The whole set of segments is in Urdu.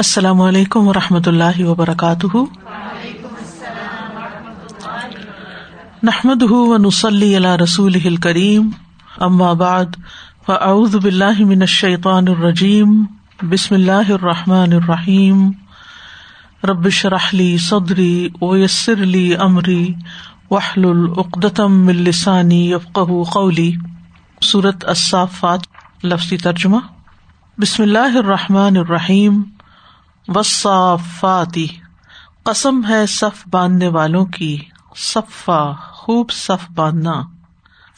السلام علیکم و رحمۃ اللہ وبرکاتہ۔ نحمد و نسلی اللہ رسول کریم بعد، فاعوذ باللہ من الشیطان الرجیم، بسم اللہ الرحمٰن الرحیم۔ ربش رحلی صدری ویسر علی عمری وحل العقدم السانی یفق قولی۔ صورت الصافات، لفظی ترجمہ۔ بسم اللہ الرحمٰن الرحیم۔ وصافاتی قسم ہے صف باندھنے والوں کی، صفا، خوب صف باندھنا۔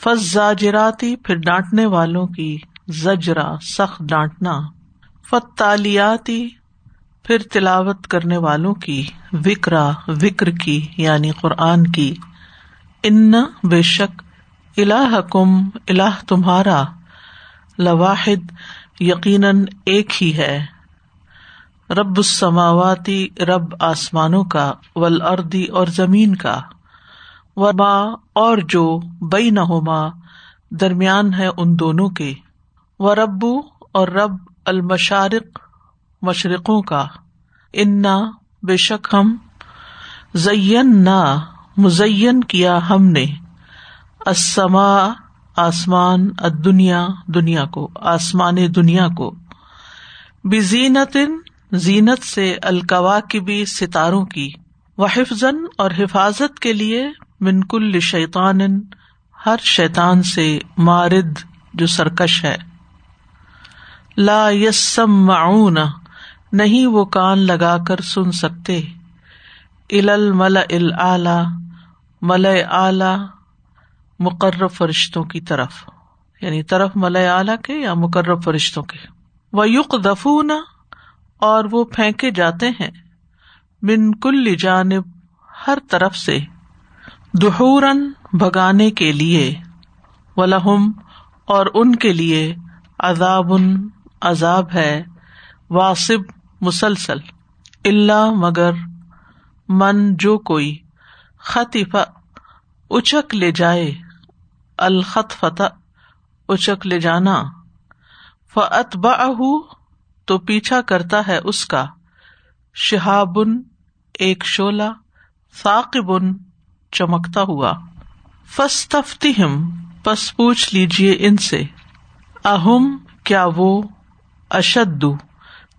فض زاجراتی پھر ڈانٹنے والوں کی، زجرا، سخت ڈانٹنا۔ فتالیاتی پھر تلاوت کرنے والوں کی، وکرا، وکر کی یعنی قرآن کی۔ ان بے شک الہ کم الہ تمہارا۔ لواحد یقیناً ایک ہی ہے۔ رب السماواتی رب آسمانوں کا ولاردی اور زمین کا۔ وبا اور جو بئی نہ ہوما درمیان ہے ان دونوں کے۔ و ربو اور رب المشارق، مشرقوں کا۔ انا بے شک ہم زین نہ مزین کیا ہم نے۔ اسما آسمان دنیا دنیا کو، آسمان دنیا کو۔ بزینت زینت سے القوا کی بھی ستاروں کی۔ و حفظن اور حفاظت کے لیے منکل شیطان، ہر شیطان سے مارد جو سرکش ہے۔ لا یسم معاون نہیں وہ کان لگا کر سن سکتے۔ ال مل اعلی مل اعلی مقرر فرشتوں کی طرف۔ یعنی طرف مل اعلی کے یا مقرر فرشتوں کے۔ وہ یق دفون اور وہ پھینکے جاتے ہیں۔ بن کل جانب ہر طرف سے۔ دہورن بھگانے کے لیے۔ ولہم اور ان کے لیے عذاب عذاب ہے۔ واسب مسلسل۔ اللہ مگر من جو کوئی خطف اچک لے جائے۔ الخط فتح اچک لے جانا۔ فت تو پیچھا کرتا ہے اس کا۔ شہابن ایک شولا ثاقبن چمکتا ہوا۔ فستفتہم پس پوچھ لیجیے ان سے۔ اہم، کیا وہ اشد،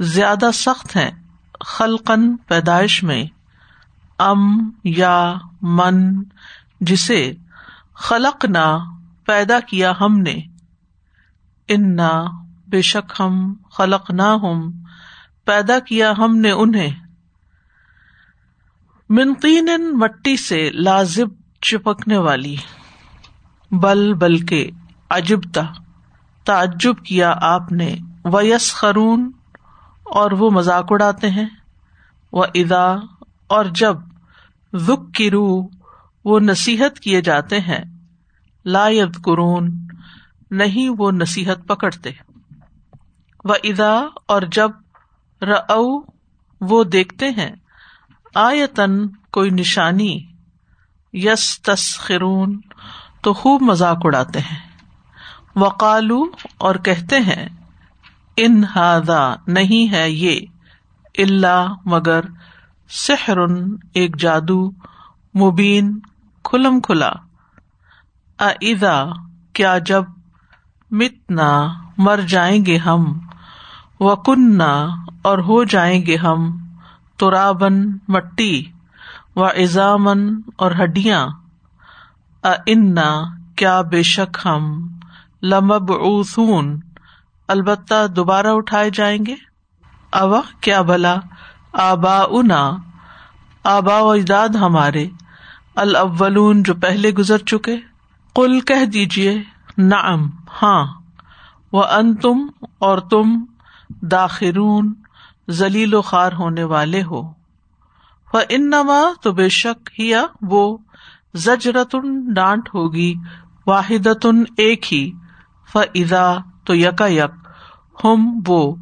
زیادہ سخت ہیں خلقن پیدائش میں۔ ام، یا، من، جسے خلق نہ پیدا کیا ہم نے۔ انا بے شک ہم خلق نہ ہم پیدا کیا ہم نے انہیں۔ منقین مٹی سے لازب چپکنے والی، بل بلکہ عجبتا، تعجب کیا آپ نے ویس خرون اور وہ مذاق اڑاتے ہیں۔ وہ ادا اور جب وک کی روح وہ نصیحت کیے جاتے ہیں۔ لا قرون نہیں وہ نصیحت پکڑتے۔ و ادا اور جب رو وہ دیکھتے ہیں آیتن کوئی نشانی یس تسخرون تو خوب مذاق اڑاتے ہیں۔ وقالو اور کہتے ہیں، ان ہادا نہیں ہے یہ اللہ مگر سحر، ایک جادو، مبین، کھلم کھلا۔ ادا کیا جب متنا مر جائیں گے ہم؟ و اور ہو جائیں گے ہم ترابن مٹی و ایزامن اور ہڈیاں۔ انا کیا بے شک ہم لمب اوسون البتہ دوبارہ اٹھائے جائیں گے۔ اوا کیا بھلا آبا انا آبا و اجداد ہمارے، الاولون جو پہلے گزر چکے۔ کل کہہ دیجیے نعم ہاں۔ وہ ان تم اور تم داخرون ذلیل و خوار ہونے والے ہو۔ وہ تو بے شک ہیا وہ زجرتن ڈانٹ ہوگی واحد ایک ہی۔ فضا تو یکا یک، ہم وہ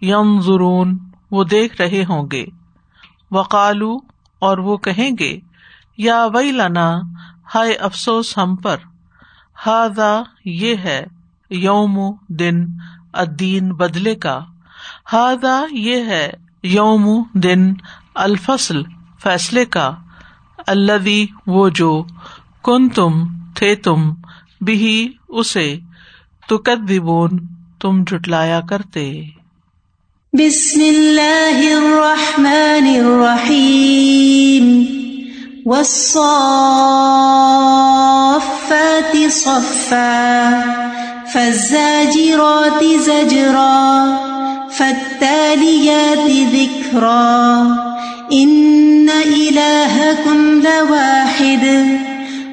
یم ضرون وہ دیکھ رہے ہوں گے۔ وقالو اور وہ کہیں گے، یا وئی لنا ہائے افسوس ہم پر ہاضا یہ ہے یوم دن ادین بدلے کا۔ ہاضا یہ ہے یوم دن الفصل، فیصلے کا۔ الدی وہ جو کن تم تھے تم بھی اسے۔ تکدبون تم جٹلایا کرتے۔ بسم اللہ الرحمن الرحیم۔ والصافات صفا۔ فالزاجرات زجرا۔ فالتاليات ذكرا إن إلهكم لواحد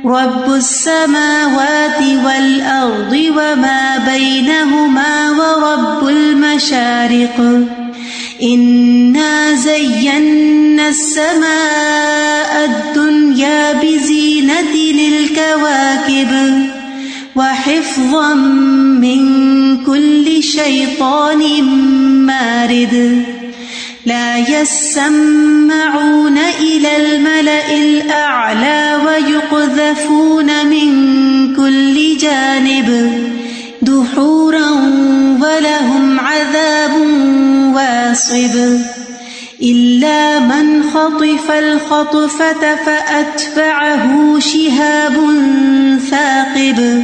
رب السماوات والأرض وما بينهما ورب المشارق إنا زينا السماء الدنيا بزينة للكواكب وحفظا من كل شيطان مارد لا يسمعون إلى الملأ الأعلى ويقذفون من كل جانب دحورا ولهم عذاب واصب إلا من خطف الخطفة فأتبعه شهاب ثاقب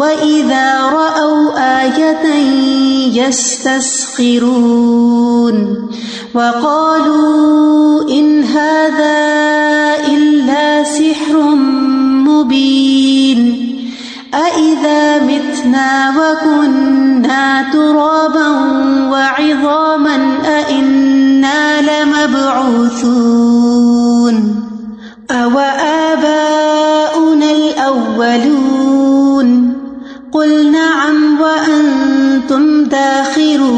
وَإِذَا رَأَوْا آيَةً يَسْتَسْخِرُونَ وَقَالُوا إِنْ هَذَا إِلَّا سِحْرٌ مُبِينٌ أَإِذَا مِتْنَا وَكُنَّا تُرَابًا